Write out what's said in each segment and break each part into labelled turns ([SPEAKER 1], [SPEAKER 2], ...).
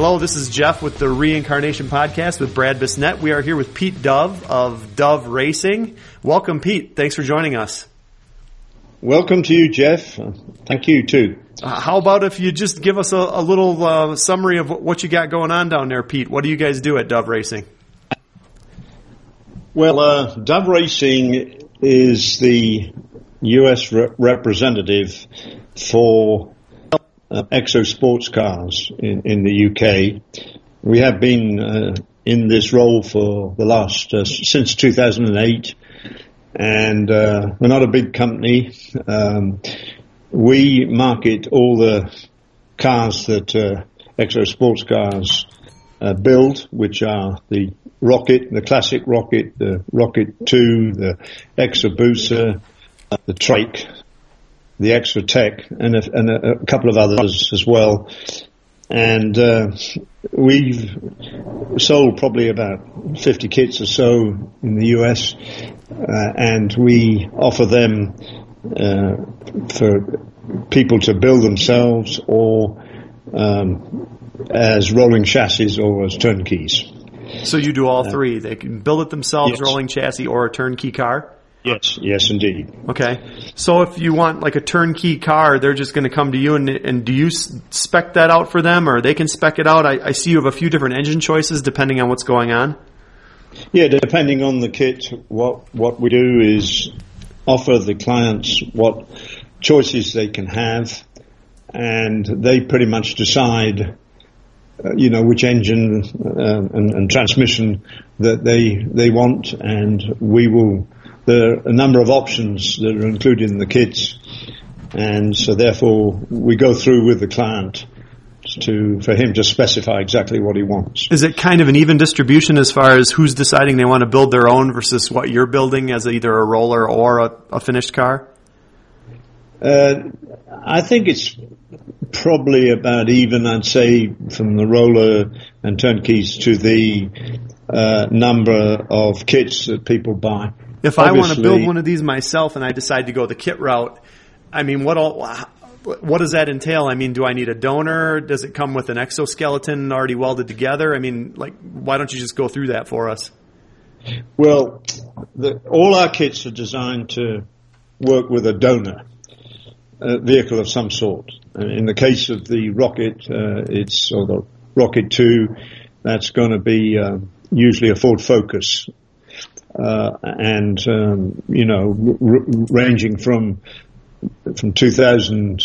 [SPEAKER 1] Hello, this is Jeff with the Reincarnation Podcast with Brad Bisnet. We are here with Pete Dove of Dove Racing. Welcome, Pete. Thanks for joining us.
[SPEAKER 2] Welcome to you, Jeff. Thank you too.
[SPEAKER 1] Uh, how about if you just give us a, a little uh, summary of what you got going on down there, Pete? What do you guys do at Dove Racing?
[SPEAKER 2] Well, uh, Dove Racing is the U.S. Re- representative for uh, Exo sports cars in, in, the UK. We have been uh, in this role for the last uh, since 2008, and uh, we're not a big company. Um, we market all the cars that uh, Exo sports cars uh, build, which are the Rocket, the classic Rocket, the Rocket 2, the Exabusa, the Trike, the Exotec, and a, and a, couple of others as well. And uh, we've sold probably about 50 kits or so in the US, uh, and we offer them uh, for people to build themselves or um, as rolling chassis or as turnkeys.
[SPEAKER 1] So you do all uh, three. They can build it themselves,
[SPEAKER 2] yes.
[SPEAKER 1] rolling chassis, or a turnkey car.
[SPEAKER 2] Yes, yes, indeed.
[SPEAKER 1] Okay. So if you want like a turnkey car, they're just going to come to you, and, and do you spec that out for them, or they can spec it out? I, I see you have a few different engine choices depending on what's going on.
[SPEAKER 2] Yeah, depending on the kit, what what we do is offer the clients what choices they can have, and they pretty much decide, uh, you know, which engine uh, and, and transmission that they they want, and we will there are a number of options that are included in the kits, and so therefore we go through with the client to for him to specify exactly what he wants.
[SPEAKER 1] Is it kind of an even distribution as far as who's deciding they want to build their own versus what you're building as either a roller or a, a finished car?
[SPEAKER 2] Uh, I think it's probably about even. I'd say from the roller and turnkeys to the uh, number of kits that people buy.
[SPEAKER 1] If I want to build one of these myself and I decide to go the kit route, I mean, what all, what does that entail? I mean, do I need a donor? Does it come with an exoskeleton already welded together? I mean, like, why don't you just go through that for us?
[SPEAKER 2] Well, the, all our kits are designed to work with a donor, a vehicle of some sort. In the case of the Rocket, uh, it's or the Rocket Two, that's going to be uh, usually a Ford Focus and um, you know, r- ranging from from 2000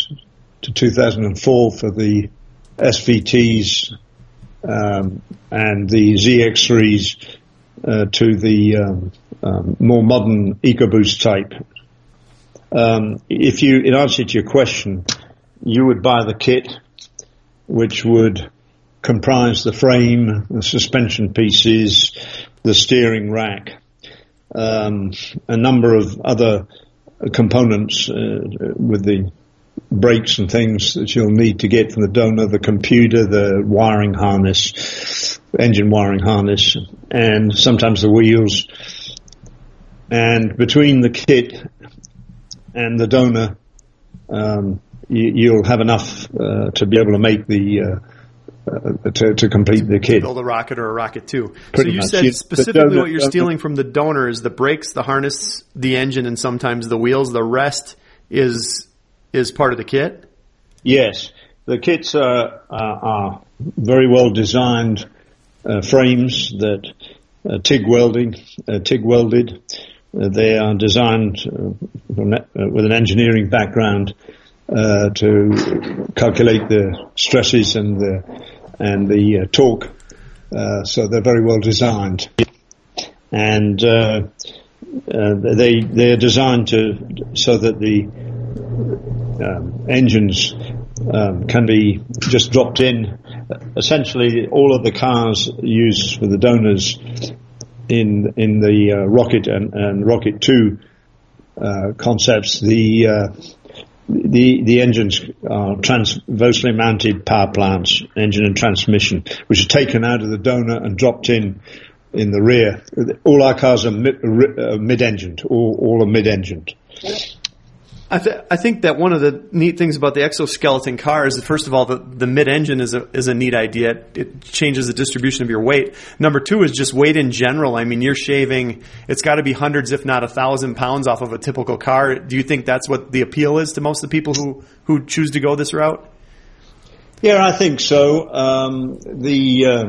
[SPEAKER 2] to 2004 for the SVTs um, and the ZX3s uh, to the um, um, more modern EcoBoost type. Um, if you, in answer to your question, you would buy the kit, which would comprise the frame, the suspension pieces, the steering rack, um, a number of other components uh, with the brakes and things that you'll need to get from the donor, the computer, the wiring harness, engine wiring harness, and sometimes the wheels. And between the kit and the donor, um, you, will have enough uh, to be able to make the uh, uh, to, to complete the kit.
[SPEAKER 1] Build a rocket or a rocket too.
[SPEAKER 2] Pretty
[SPEAKER 1] so you
[SPEAKER 2] much.
[SPEAKER 1] said specifically what you're stealing from the donor is the brakes, the harness, the engine, and sometimes the wheels. The rest is is part of the kit.
[SPEAKER 2] Yes, the kits are are, are very well designed uh, frames that uh, TIG welding, uh, TIG welded. Uh, they are designed uh, with an engineering background to calculate the stresses and the and the uh, torque. Uh, so they're very well designed, and uh, uh, they they are designed to so that the um, engines um, can be just dropped in. Essentially, all of the cars used for the donors in in the uh, rocket and, and rocket two concepts, the the the engines are transversely mounted power plants, engine and transmission, which are taken out of the donor and dropped in in the rear. All our cars are mid, uh, mid-engined, all, all are mid-engined.
[SPEAKER 1] I, th- I think that one of the neat things about the exoskeleton car is that first of all, the, the mid-engine is a, is a neat idea. It, changes the distribution of your weight. Number two is just weight in general. I mean, you're shaving, it's got to be hundreds, if not a thousand pounds off of a typical car. Do you think that's what the appeal is to most of the people who, who choose to go this route?
[SPEAKER 2] Yeah, I think so. Um, the, uh,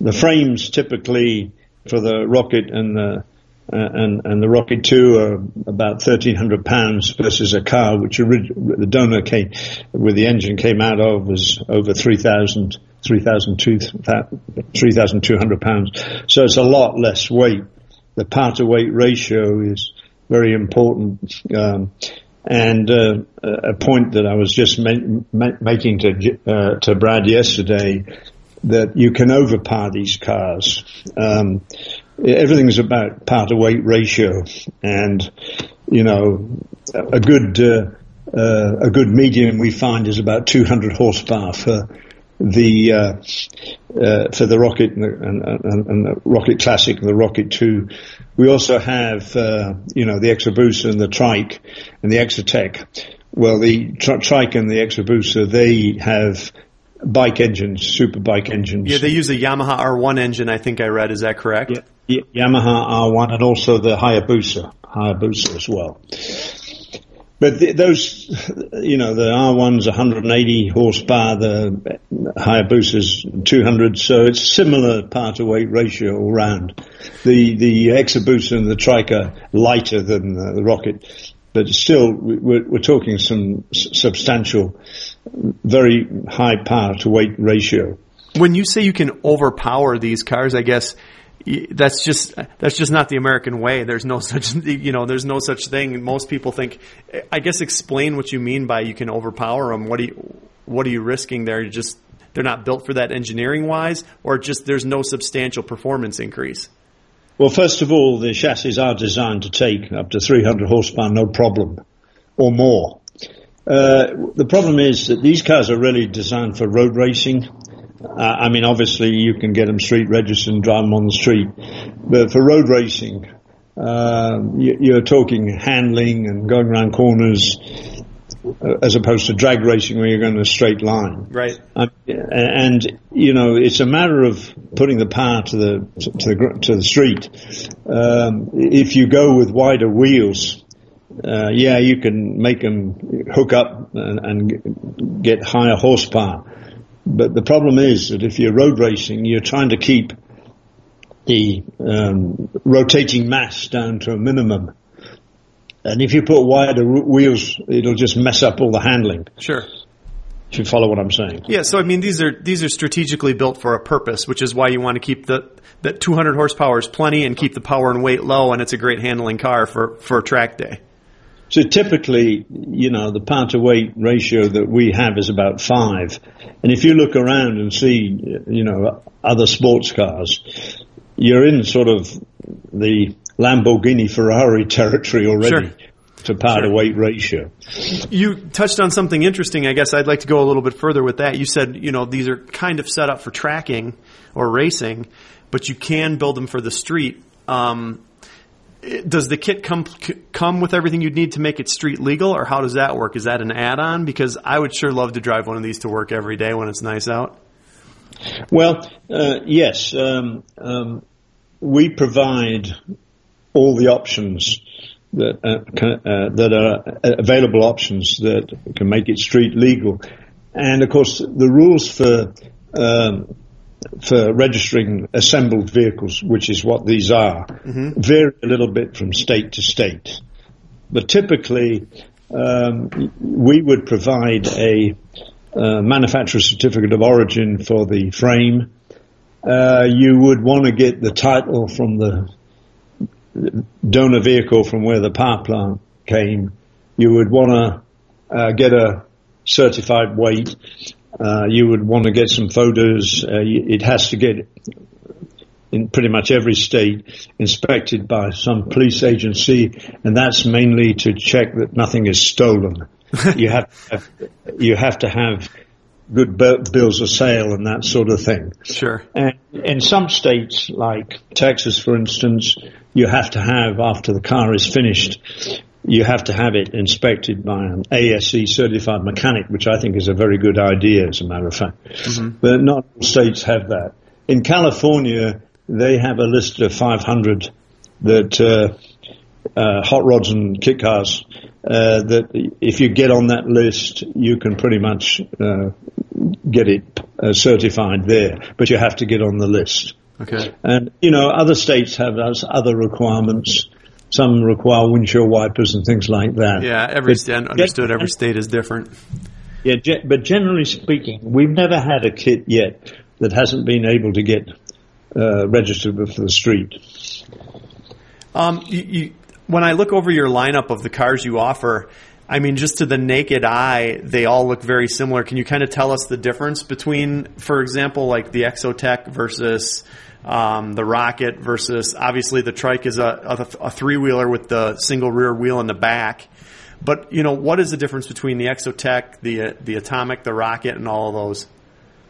[SPEAKER 2] the frames typically for the rocket and the uh, and, and the Rocket 2 are about 1300 pounds versus a car which orig- the donor came, where the engine came out of was over 3000, 3,200 pounds. So it's a lot less weight. The power to weight ratio is very important. Um, and uh, a point that I was just ma- ma- making to uh, to Brad yesterday that you can overpower these cars. Um, everything's about power to weight ratio, and you know, a good uh, uh, a good medium we find is about 200 horsepower for the uh, uh, for the rocket and the, and, and, and the rocket classic and the rocket 2 we also have uh, you know the Exabusa and the trike and the Exotec well the tri- trike and the Exabusa they have bike engines super bike engines.
[SPEAKER 1] Yeah they use a yamaha r1 engine i think i read. Is that correct?
[SPEAKER 2] Yeah. Yamaha R1 and also the Hayabusa, Hayabusa as well. But those, you know, the R1's 180 horsepower, the Hayabusa's 200, so it's similar power to weight ratio all round. The, the Exabusa and the Trike lighter than the, the Rocket, but still we're, we're talking some substantial, very high power to weight ratio.
[SPEAKER 1] When you say you can overpower these cars, I guess that's just that's just not the American way. There's no such you know there's no such thing. Most people think. I guess explain what you mean by you can overpower them. What do you what are you risking there? You just they're not built for that engineering wise, or just there's no substantial performance increase.
[SPEAKER 2] Well, first of all, the chassis are designed to take up to 300 horsepower, no problem, or more. Uh, the problem is that these cars are really designed for road racing uh, I mean, obviously you can get them street registered and drive them on the street, but for road racing, uh, you, are talking handling and going around corners, uh, as opposed to drag racing where you're going in a straight line.
[SPEAKER 1] Right.
[SPEAKER 2] Um, and you know, it's a matter of putting the power to the to the to the street. Um, if you go with wider wheels. Uh, yeah, you can make them hook up and, and get higher horsepower but the problem is that if you're road racing, you're trying to keep the um, rotating mass down to a minimum. And if you put wider wheels, it'll just mess up all the handling.
[SPEAKER 1] Sure.
[SPEAKER 2] If you follow what I'm saying.
[SPEAKER 1] Yeah. So I mean, these are these are strategically built for a purpose, which is why you want to keep the that 200 horsepower is plenty and keep the power and weight low, and it's a great handling car for for track day.
[SPEAKER 2] So typically, you know, the power to weight ratio that we have is about five. And if you look around and see, you know, other sports cars, you're in sort of the Lamborghini Ferrari territory already.
[SPEAKER 1] Sure.
[SPEAKER 2] To power to weight ratio.
[SPEAKER 1] You touched on something interesting. I guess I'd like to go a little bit further with that. You said, you know, these are kind of set up for tracking or racing, but you can build them for the street. Um, does the kit come come with everything you'd need to make it street legal, or how does that work? Is that an add-on? Because I would sure love to drive one of these to work every day when it's nice out.
[SPEAKER 2] Well, uh, yes, um, um, we provide all the options that uh, can, uh, that are available options that can make it street legal, and of course the rules for um, for registering assembled vehicles, which is what these are, mm-hmm. vary a little bit from state to state. But typically, um, we would provide a uh, manufacturer certificate of origin for the frame. Uh, you would want to get the title from the donor vehicle from where the power plant came. You would want to uh, get a certified weight uh, you would want to get some photos. Uh, it has to get in pretty much every state inspected by some police agency, and that's mainly to check that nothing is stolen. you have, to have, you have to have good bills of sale and that sort of thing.
[SPEAKER 1] Sure.
[SPEAKER 2] And in some states, like Texas, for instance, you have to have after the car is finished, you have to have it inspected by an ASE certified mechanic, which I think is a very good idea, as a matter of fact. Mm-hmm. But not all states have that. In California, they have a list of 500 that uh, uh, hot rods and kit cars uh, that if you get on that list, you can pretty much uh, get it uh, certified there, but you have to get on the list.
[SPEAKER 1] Okay.
[SPEAKER 2] And you know, other states have those other requirements. Some require windshield wipers and things like that.
[SPEAKER 1] Yeah, every state understood. Every state is different.
[SPEAKER 2] Yeah, but generally speaking, we've never had a kit yet that hasn't been able to get uh, registered for the street.
[SPEAKER 1] Um, you, you, when I look over your lineup of the cars you offer, I mean, just to the naked eye, they all look very similar. Can you kind of tell us the difference between, for example, like the Exotec versus um, the Rocket versus obviously the Trike is a, a, a three wheeler with the single rear wheel in the back. But you know, what is the difference between the Exotec, the the Atomic, the Rocket, and all of those?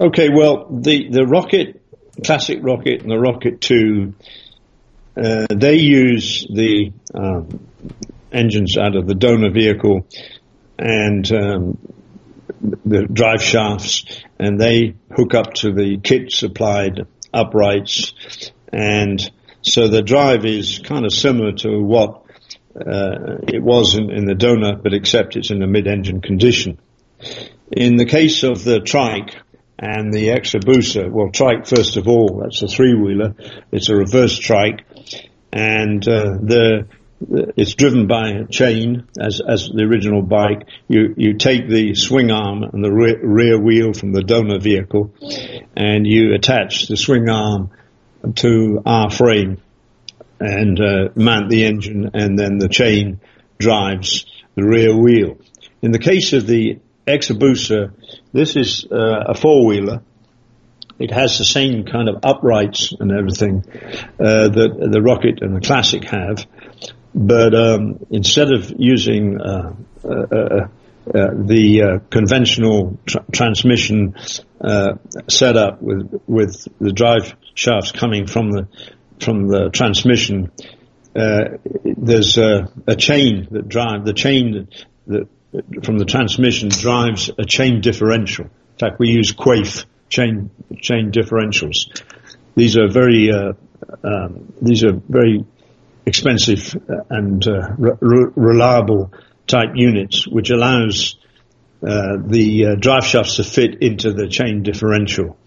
[SPEAKER 2] Okay, well, the the Rocket, classic Rocket, and the Rocket Two, uh, they use the um, engines out of the donor vehicle and um, the drive shafts, and they hook up to the kit supplied uprights, and so the drive is kind of similar to what uh, it was in, in, the donor, but except it's in a mid-engine condition. In the case of the trike and the Exabusa, well, trike first of all, that's a three-wheeler. It's a reverse trike, and uh, the it's driven by a chain as as the original bike. You you take the swing arm and the rear, rear wheel from the donor vehicle, and you attach the swing arm to our frame and uh, mount the engine, and then the chain drives the rear wheel. In the case of the Exabusa, this is uh, a four wheeler. It has the same kind of uprights and everything uh, that the Rocket and the Classic have but um, instead of using uh, uh, uh, uh the uh, conventional tr- transmission uh, setup with with the drive shafts coming from the from the transmission, there's a, a, chain that drive the chain that, that from the transmission drives a chain differential. In fact, we use Quaife chain chain differentials. These are very um, these are very expensive and uh, re- reliable type units, which allows uh, the uh, drive shafts to fit into the chain differential.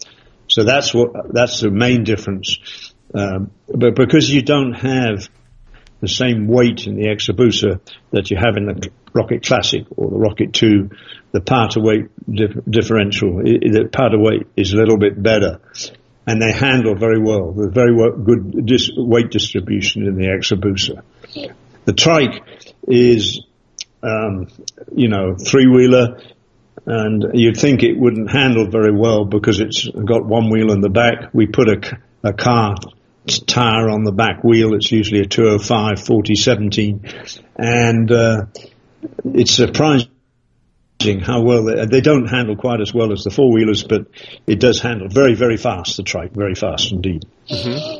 [SPEAKER 2] So that's what that's the main difference. Um, but because you don't have the same weight in the Exabusa that you have in the Rocket Classic or the Rocket 2, the power to weight dif- differential, it, the power to weight is a little bit better and they handle very well. There's very well, good dis- weight distribution in the Exabusa. The trike is, um, you know, three wheeler, and you'd think it wouldn't handle very well because it's got one wheel in the back. We put a, a car tire on the back wheel. It's usually a 205 40 17, and uh, it's surprising how well they, they, don't handle quite as well as the four wheelers, but it does handle very, very fast. The trike, very fast indeed.
[SPEAKER 1] Mm-hmm.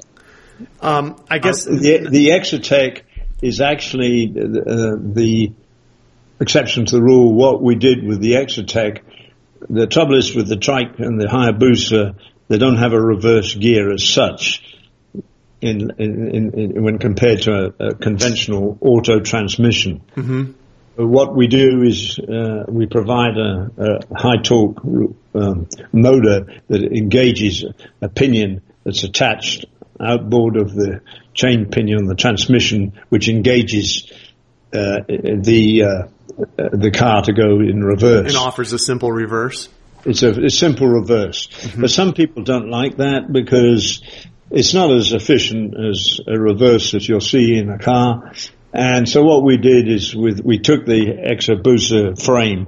[SPEAKER 1] Um, I guess
[SPEAKER 2] uh, the, the Exotec is actually uh, the exception to the rule. What we did with the Exotec, the trouble is with the trike and the Hayabusa, they don't have a reverse gear as such. In, in, in, when compared to a, a conventional auto transmission.
[SPEAKER 1] Mm-hmm
[SPEAKER 2] what we do is uh, we provide a, a high torque um, motor that engages a pinion that's attached outboard of the chain pinion, on the transmission, which engages uh, the uh, the car to go in reverse.
[SPEAKER 1] And offers a simple reverse.
[SPEAKER 2] It's a, a simple reverse, mm-hmm. but some people don't like that because it's not as efficient as a reverse that you'll see in a car. And so what we did is with, we took the Exabusa frame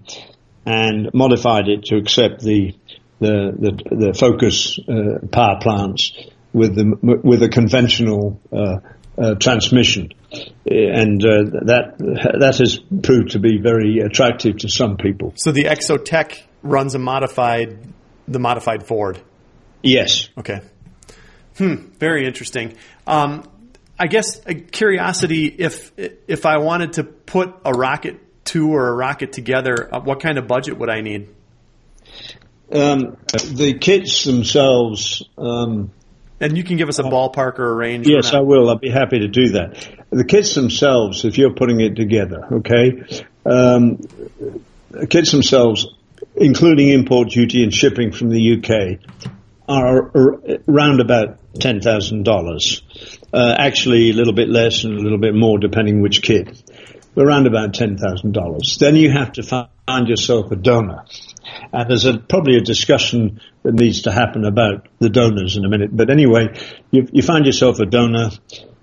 [SPEAKER 2] and modified it to accept the the the, the Focus uh, power plants with the with a conventional uh, uh, transmission, and uh, that that has proved to be very attractive to some people.
[SPEAKER 1] So the Exotec runs a modified the modified Ford.
[SPEAKER 2] Yes.
[SPEAKER 1] Okay. Hmm. Very interesting. Um, I guess a curiosity if if I wanted to put a rocket two or a rocket together, uh, what kind of budget would I need?
[SPEAKER 2] Um, the kits themselves. Um,
[SPEAKER 1] and you can give us a ballpark or a range.
[SPEAKER 2] Yes, I will. I'll be happy to do that. The kits themselves, if you're putting it together, okay, um, the kits themselves, including import duty and shipping from the UK, are around about ten thousand uh, dollars. Actually, a little bit less and a little bit more, depending which kit. Around about ten thousand dollars. Then you have to find yourself a donor. And there's a, probably a discussion that needs to happen about the donors in a minute. But anyway, you, you find yourself a donor,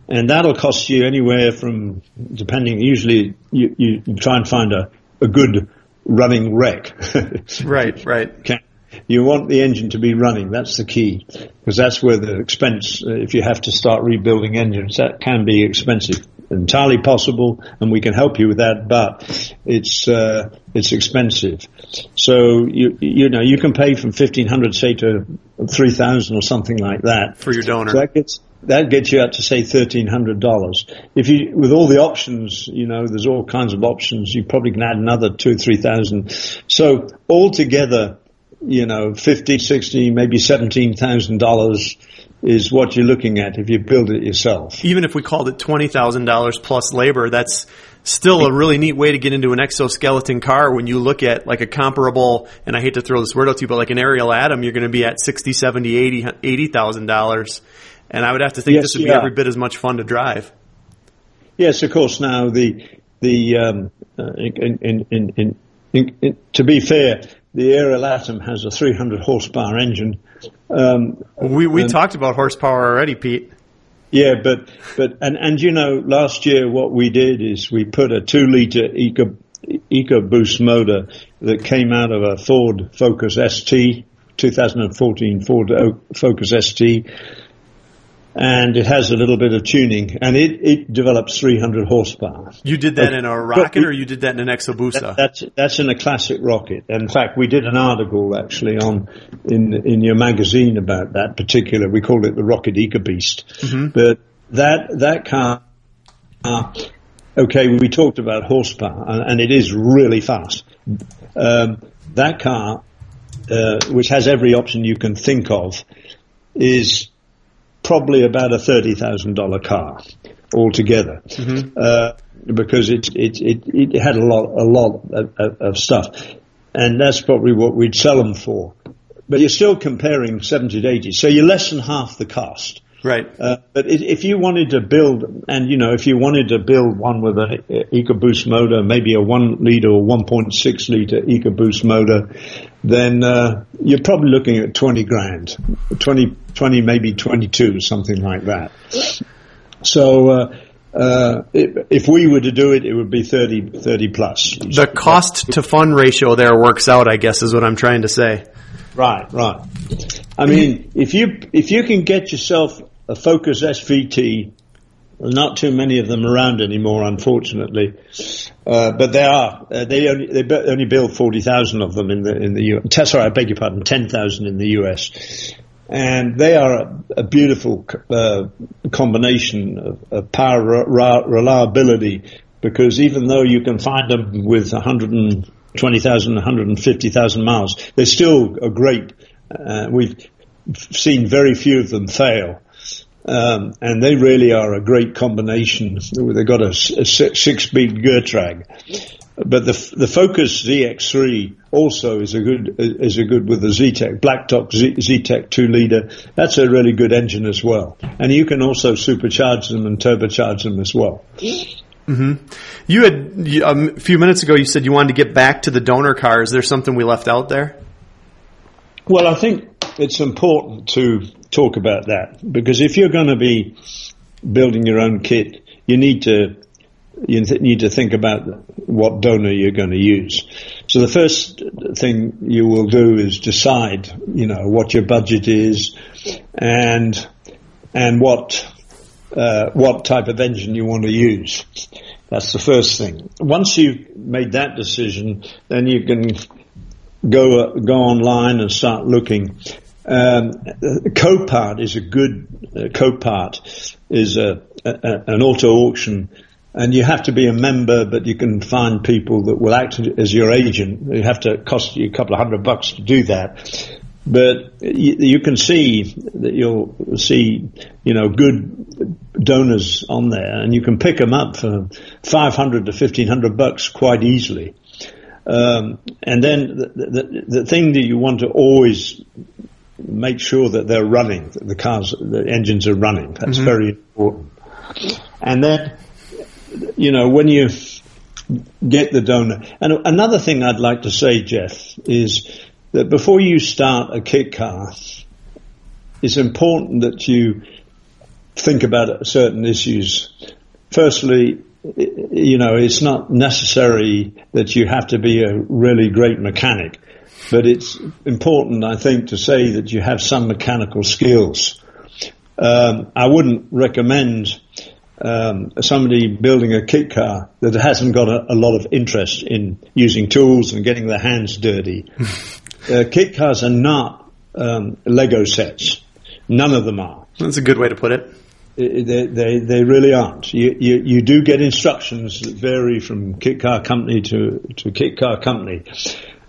[SPEAKER 2] and that'll cost you anywhere from, depending, usually you, you try and find a, a good running wreck.
[SPEAKER 1] right, right.
[SPEAKER 2] Okay. You want the engine to be running. That's the key, because that's where the expense. Uh, if you have to start rebuilding engines, that can be expensive entirely possible, and we can help you with that, but it's uh, it's expensive. So you you know you can pay from fifteen hundred say to three thousand or something like that
[SPEAKER 1] for your donor.
[SPEAKER 2] So that gets that gets you out to say thirteen hundred dollars. If you with all the options, you know, there's all kinds of options. You probably can add another two three thousand. So altogether, you know, fifty, sixty, maybe seventeen thousand dollars is what you're looking at if you build it yourself.
[SPEAKER 1] Even if we called it $20,000 plus labor, that's still a really neat way to get into an exoskeleton car when you look at like a comparable, and I hate to throw this word out to you, but like an Ariel Atom, you're going to be at 60, 70, 80, $80,000. And I would have to think yes, this would yeah. be every bit as much fun to drive.
[SPEAKER 2] Yes, of course. Now the, the, um, uh, in, in, in, to be fair, the Ariel Atom has a 300 horsepower engine
[SPEAKER 1] um, we we and, talked about horsepower already, Pete.
[SPEAKER 2] Yeah, but but and and you know, last year what we did is we put a two liter Eco EcoBoost motor that came out of a Ford Focus ST, 2014 Ford Focus ST, and it has a little bit of tuning, and it, it develops 300 horsepower.
[SPEAKER 1] You did that in a rocket, or you did that in an Exabusa?
[SPEAKER 2] That, that's that's in a classic rocket. In fact, we did an article actually on in in your magazine about that particular. We called it the Rocket EcoBeast. Mm-hmm. But that that car, uh, okay, we talked about horsepower, and, and it is really fast. Um, that car, uh, which has every option you can think of, is probably about a thirty thousand dollar car altogether, mm-hmm. uh, because it, it it it had a lot a lot of, of, stuff, and that's probably what we'd sell them for. But you're still comparing seventy to eighty, so you're less than half the cost.
[SPEAKER 1] Right.
[SPEAKER 2] Uh, but if you wanted to build, and you know, if you wanted to build one with an EcoBoost motor, maybe a one liter or 1.6 liter EcoBoost motor, then uh, you're probably looking at 20 grand, 20, 20 maybe 22, something like that. So, uh, uh, if we were to do it, it would be 30, 30 plus.
[SPEAKER 1] The cost to fund ratio there works out, I guess, is what I'm trying to say.
[SPEAKER 2] Right, right. I mean, if you if you can get yourself a Focus SVT. Not too many of them around anymore, unfortunately. Uh, but there are. Uh, they only they only build forty thousand of them in the in the U.S. Sorry, I beg your pardon, ten thousand in the U.S. And they are a, a beautiful uh, combination of, of power re- reliability because even though you can find them with 120,000, 150,000 miles, they're still a great. Uh, we've seen very few of them fail. Um, and they really are a great combination. They've got a, a six-speed Getrag, but the the Focus ZX3 also is a good is a good with the Zetec Blacktop Z, Zetec two liter. That's a really good engine as well, and you can also supercharge them and turbocharge them as well.
[SPEAKER 1] Mm-hmm. You had um, a few minutes ago. You said you wanted to get back to the donor car. Is there something we left out there?
[SPEAKER 2] Well, I think it's important to talk about that because if you're going to be building your own kit, you need to you need to think about what donor you're going to use. So the first thing you will do is decide, you know, what your budget is and and what uh, what type of engine you want to use. That's the first thing. Once you've made that decision, then you can go go online and start looking Um, Copart is a good uh, Copart is a, a, an auto auction, and you have to be a member, but you can find people that will act as your agent. You have to cost you a couple of hundred bucks to do that. But you, you can see that you'll see, you know, good donors on there, and you can pick them up for 500 to 1500 bucks quite easily. Um, and then the, the, the, thing that you want to always make sure that they're running, that the cars, the engines are running. That's mm-hmm. very important. And then, you know, when you get the donor, and another thing I'd like to say, Jeff, is that before you start a kit car, it's important that you think about certain issues. Firstly, you know, it's not necessary that you have to be a really great mechanic, but it's important, I think, to say that you have some mechanical skills. Um, I wouldn't recommend um, somebody building a kit car that hasn't got a, a, lot of interest in using tools and getting their hands dirty. uh, kit cars are not um, Lego sets. None of them are.
[SPEAKER 1] That's a good way to put it.
[SPEAKER 2] They, they, they really aren't. You, you, you do get instructions that vary from kit car company to, to kit car company.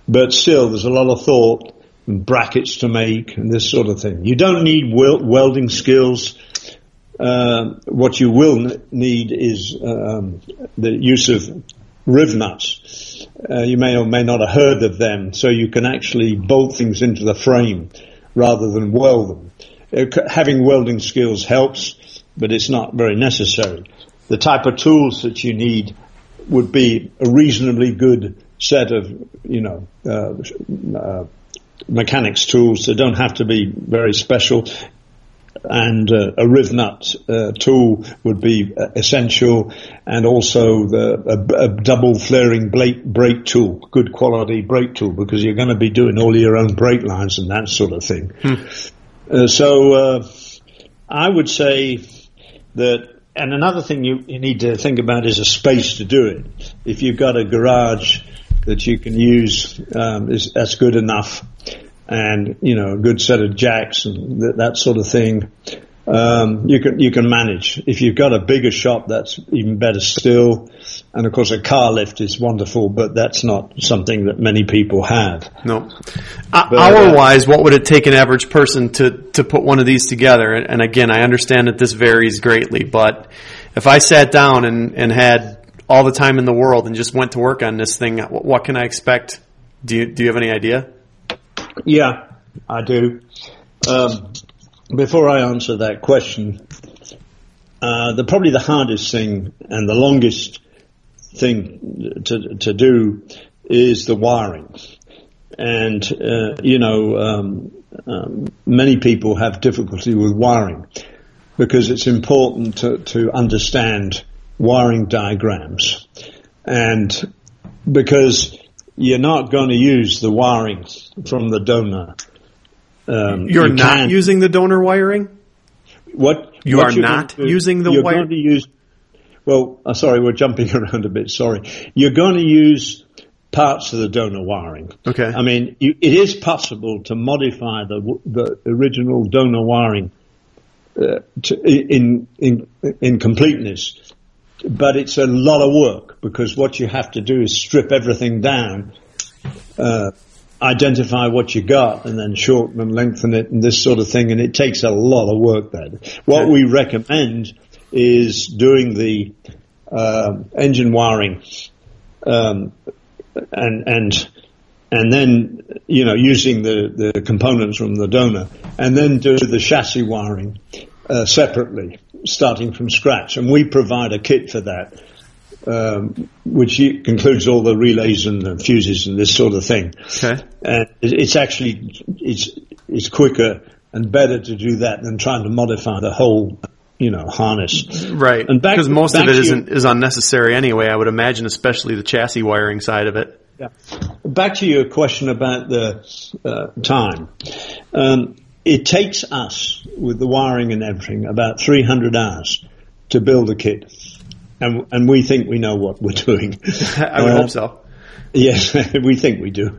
[SPEAKER 2] But still, there's a lot of thought and brackets to make and this sort of thing. You don't need welding skills. Uh, what you will need is um, the use of riv nuts. Uh, you may or may not have heard of them, so you can actually bolt things into the frame rather than weld them. Uh, having welding skills helps, but it's not very necessary. The type of tools that you need would be a reasonably good set of, you know, uh, uh, mechanics tools that don't have to be very special. And uh, a riv nut uh, tool would be uh, essential, and also the, a, a double flaring brake, brake tool, good quality brake tool, because you're going to be doing all your own brake lines and that sort of thing. Hmm. Uh, so I would say that and another thing you, you, need to think about is a space to do it. If you've got a garage that you can use, um, is, that's good enough. And, you know, a good set of jacks and th- that sort of thing. Um, you can, you can manage. If you've got a bigger shop, that's even better still. And of course, a car lift is wonderful, but that's not something that many people have.
[SPEAKER 1] No. Uh, hour wise, what would it take an average person to, to put one of these together? And, and again, I understand that this varies greatly, but if I sat down and, and had all the time in the world and just went to work on this thing, what, can I expect? Do you, do you have any idea?
[SPEAKER 2] Yeah, I do. Um, before I answer that question, uh, the probably the hardest thing and the longest thing to to do is the wiring, and uh, you know um, um, many people have difficulty with wiring because it's important to, to understand wiring diagrams, and because you're not going to use the wiring from the donor.
[SPEAKER 1] Um, you're you not using the donor wiring.
[SPEAKER 2] What
[SPEAKER 1] you
[SPEAKER 2] what
[SPEAKER 1] are not using the
[SPEAKER 2] you're
[SPEAKER 1] wiring.
[SPEAKER 2] Going to use well, uh, sorry, we're jumping around a bit. Sorry. You're going to use parts of the donor wiring.
[SPEAKER 1] Okay.
[SPEAKER 2] I mean, you, it is possible to modify the the original donor wiring uh, to, in in in completeness, but it's a lot of work because what you have to do is strip everything down. Uh, identify what you got and then shorten and lengthen it and this sort of thing and it takes a lot of work then. What we recommend is doing the uh, engine wiring, um, and and and then you know using the the components from the donor, and then do the chassis wiring uh, separately, starting from scratch. And we provide a kit for that. Um, which includes all the relays and the fuses and this sort of thing.
[SPEAKER 1] Okay.
[SPEAKER 2] And it's actually it's it's quicker and better to do that than trying to modify the whole you know harness.
[SPEAKER 1] Right. And because most of it isn't is unnecessary anyway. I would imagine, especially the chassis wiring side of it.
[SPEAKER 2] Yeah. Back to your question about the uh, time. Um, it takes us with the wiring and everything about 300 hours to build a kit, and and we think we know what we're doing.
[SPEAKER 1] I would uh, hope so.
[SPEAKER 2] Yes, we think we do,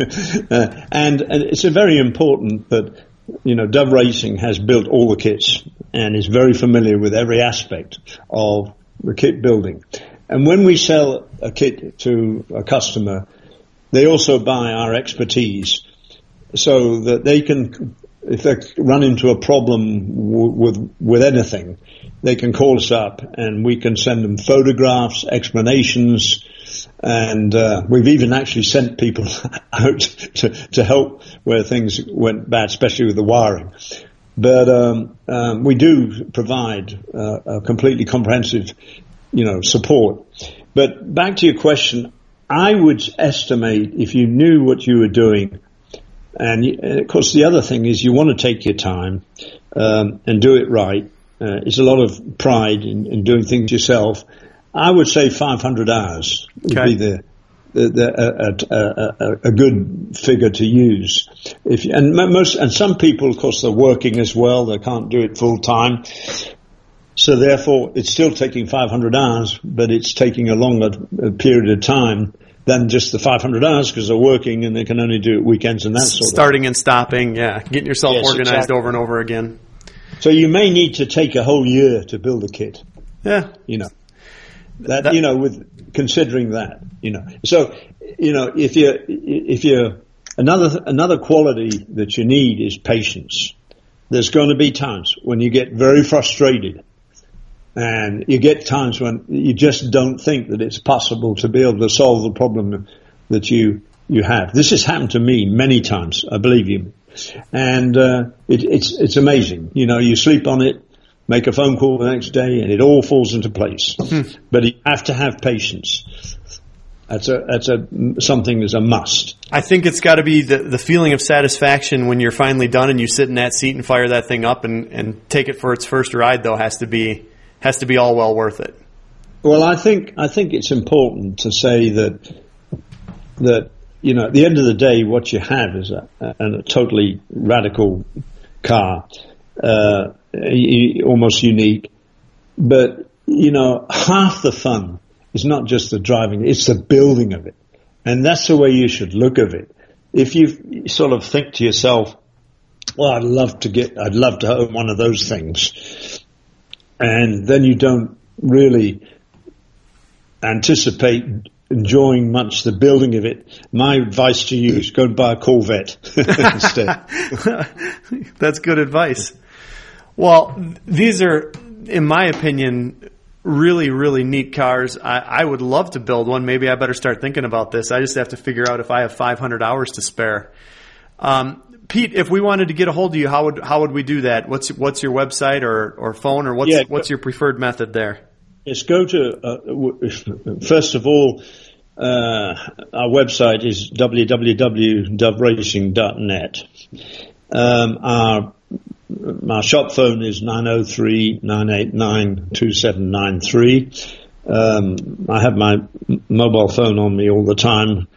[SPEAKER 2] uh, and and it's very important that you know, Dove Racing has built all the kits and is very familiar with every aspect of the kit building. And when we sell a kit to a customer, they also buy our expertise so that they can, if they run into a problem w- with, with anything, they can call us up and we can send them photographs, explanations, and uh, we've even actually sent people out to, to help where things went bad, especially with the wiring. But um, um, we do provide uh, a completely comprehensive, you know, support. But back to your question, I would estimate if you knew what you were doing, and, and of course the other thing is you want to take your time um, and do it right. Uh, it's a lot of pride in, in doing things yourself I would say 500 hours would okay. be the, the, the a, a, a, a, good figure to use. If and most and some people, of course, they're working as well. They can't do it full time, so therefore it's still taking 500 hours, but it's taking a longer period of time than just the 500 hours because they're working and they can only do it weekends and that sort
[SPEAKER 1] of thing. starting and stopping. Yeah, getting yourself yes, organized exactly. over and over again.
[SPEAKER 2] So you may need to take a whole year to build a kit.
[SPEAKER 1] Yeah,
[SPEAKER 2] you know. That, that, you know, with considering that, you know, so you know, if you if you another another quality that you need is patience. There's going to be times when you get very frustrated, and you get times when you just don't think that it's possible to be able to solve the problem that you you have. This has happened to me many times, I believe you, and uh, it, it's it's amazing. You know, you sleep on it, make a phone call the next day, and it all falls into place. Hmm. But you have to have patience. That's a that's a something that's a must.
[SPEAKER 1] I think it's got to be the the feeling of satisfaction when you're finally done and you sit in that seat and fire that thing up and and take it for its first ride. Though has to be has to be all well worth it.
[SPEAKER 2] Well, I think I think it's important to say that that you know at the end of the day, what you have is a, a, a totally radical car. Uh, almost unique. But, you know, half the fun is not just the driving, it's the building of it. And that's the way you should look at it. If you sort of think to yourself, well, I'd love to get, I'd love to own one of those things. And then you don't really anticipate enjoying much the building of it. My advice to you is go and buy a Corvette instead.
[SPEAKER 1] That's good advice. Well, these are, in my opinion, really, really neat cars. I, I, would love to build one. Maybe I better start thinking about this. I just have to figure out if I have 500 hours to spare. Um, Pete, if we wanted to get a hold of you, how would how would we do that? What's what's your website or, or phone or what's yeah, what's your preferred method there?
[SPEAKER 2] Yes, go to uh, first of all, uh, our website is www.doveracing.net. Um, our my shop phone is 903-989-2793. Um, I have my mobile phone on me all the time.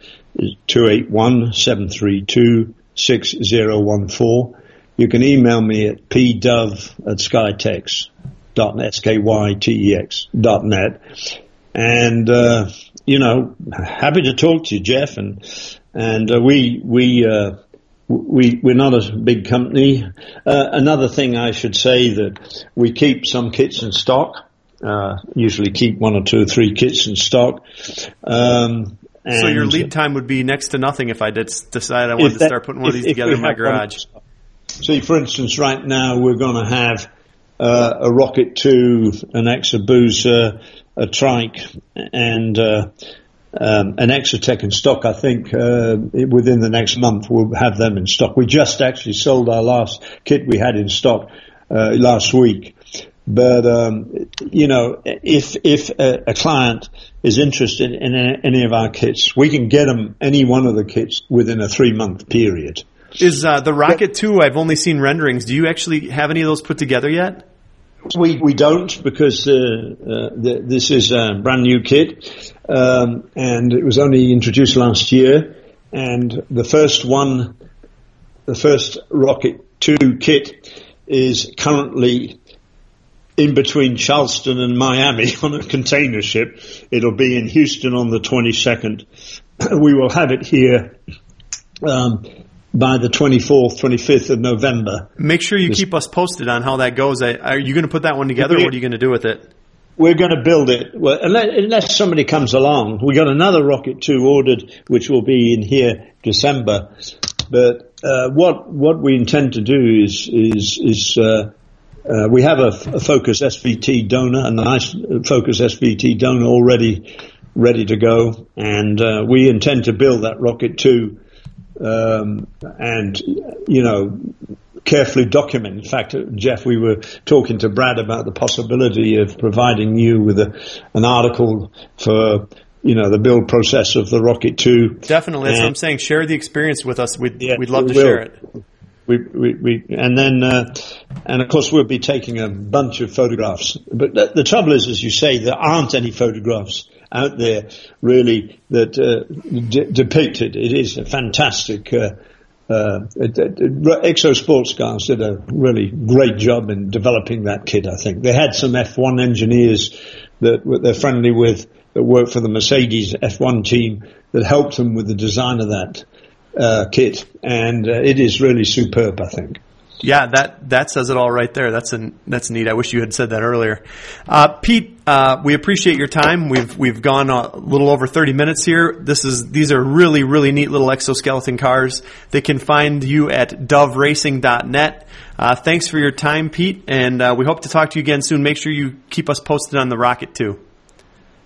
[SPEAKER 2] 281-732 6014. You can email me at pdove at skytex dot S-K-Y-T-E-X dot net. And, uh, you know, happy to talk to you, Jeff. And, and uh, we, we, uh, we, we're not a big company. Uh, another thing I should say that we keep some kits in stock. Uh, usually keep one or two or three kits in stock. Um,
[SPEAKER 1] so your lead time would be next to nothing if I did decide I wanted that, to start putting one if, of these together in my garage.
[SPEAKER 2] See, for instance, right now we're going to have uh, a Rocket 2, an Exabusa, a Trike, and uh, um, an Exotec in stock. I think uh, within the next month we'll have them in stock. We just actually sold our last kit we had in stock uh, last week. But um, you know, if if a, a, client is interested in any of our kits, we can get them any one of the kits within a three month period.
[SPEAKER 1] Is uh, the Rocket Two? I've only seen renderings. Do you actually have any of those put together yet?
[SPEAKER 2] We we don't because uh, uh, the, this is a brand new kit, um, and it was only introduced last year. And the first one, the first Rocket Two kit, is currently in between Charleston and Miami on a container ship. It'll be in Houston on the 22nd. We will have it here um, by the 24th, 25th of November.
[SPEAKER 1] Make sure you keep us posted on how that goes. Are you going to put that one together? or what are you going to do with it?
[SPEAKER 2] We're going to build it. Well, unless, unless somebody comes along, we got another Rocket 2 ordered, which will be in here December. But uh, what what we intend to do is is is uh, uh, we have a, a, Focus SVT donor, and a nice Focus SVT donor already ready to go, and uh, we intend to build that Rocket too, um, and you know carefully document. In fact, Jeff, we were talking to Brad about the possibility of providing you with a, an article for you know the build process of the Rocket too.
[SPEAKER 1] Definitely, that's and, what I'm saying. Share the experience with us. We'd yeah, we'd love to will. share it.
[SPEAKER 2] We, we, we, and then, uh, and of course we'll be taking a bunch of photographs. But the, the trouble is, as you say, there aren't any photographs out there really that uh, depict it. It is a fantastic. Uh, uh, Exo Sports Cars did a really great job in developing that kit. I think they had some F1 engineers that they're friendly with that work for the Mercedes F1 team that helped them with the design of that uh, kit, and uh, it is really superb. I think.
[SPEAKER 1] Yeah, that that says it all right there. That's an, that's neat. I wish you had said that earlier. Uh, Pete, uh, we appreciate your time. We've we've gone a little over thirty minutes here. This is these are really really neat little exoskeleton cars. They can find you at doveracing.net. Uh, thanks for your time, Pete, and uh, we hope to talk to you again soon. Make sure you keep us posted on the rocket too.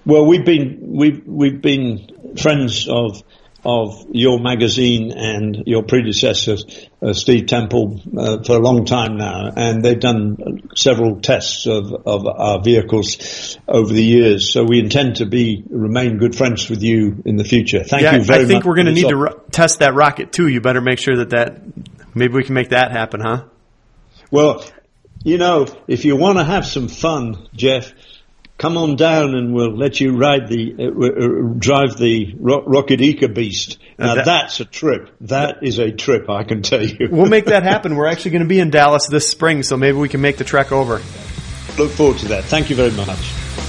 [SPEAKER 2] Well, we've been we've we've been friends of of your magazine and your predecessor, uh, Steve Temple, uh, for a long time now, and they've done several tests of, of our vehicles over the years. So we intend to be remain good friends with you in the future. Thank
[SPEAKER 1] yeah,
[SPEAKER 2] you very much.
[SPEAKER 1] I think we're going to need to ro- test that rocket too. You better make sure that that maybe we can make that happen, huh?
[SPEAKER 2] Well, you know, if you want to have some fun, Jeff, come on down and we'll let you ride the uh, uh, drive the ro- Rocket Eco Beast. Now that, that's a trip. That is a trip, I can tell you.
[SPEAKER 1] we'll make that happen. We're actually going to be in Dallas this spring, so maybe we can make the trek over.
[SPEAKER 2] Look forward to that. Thank you very much.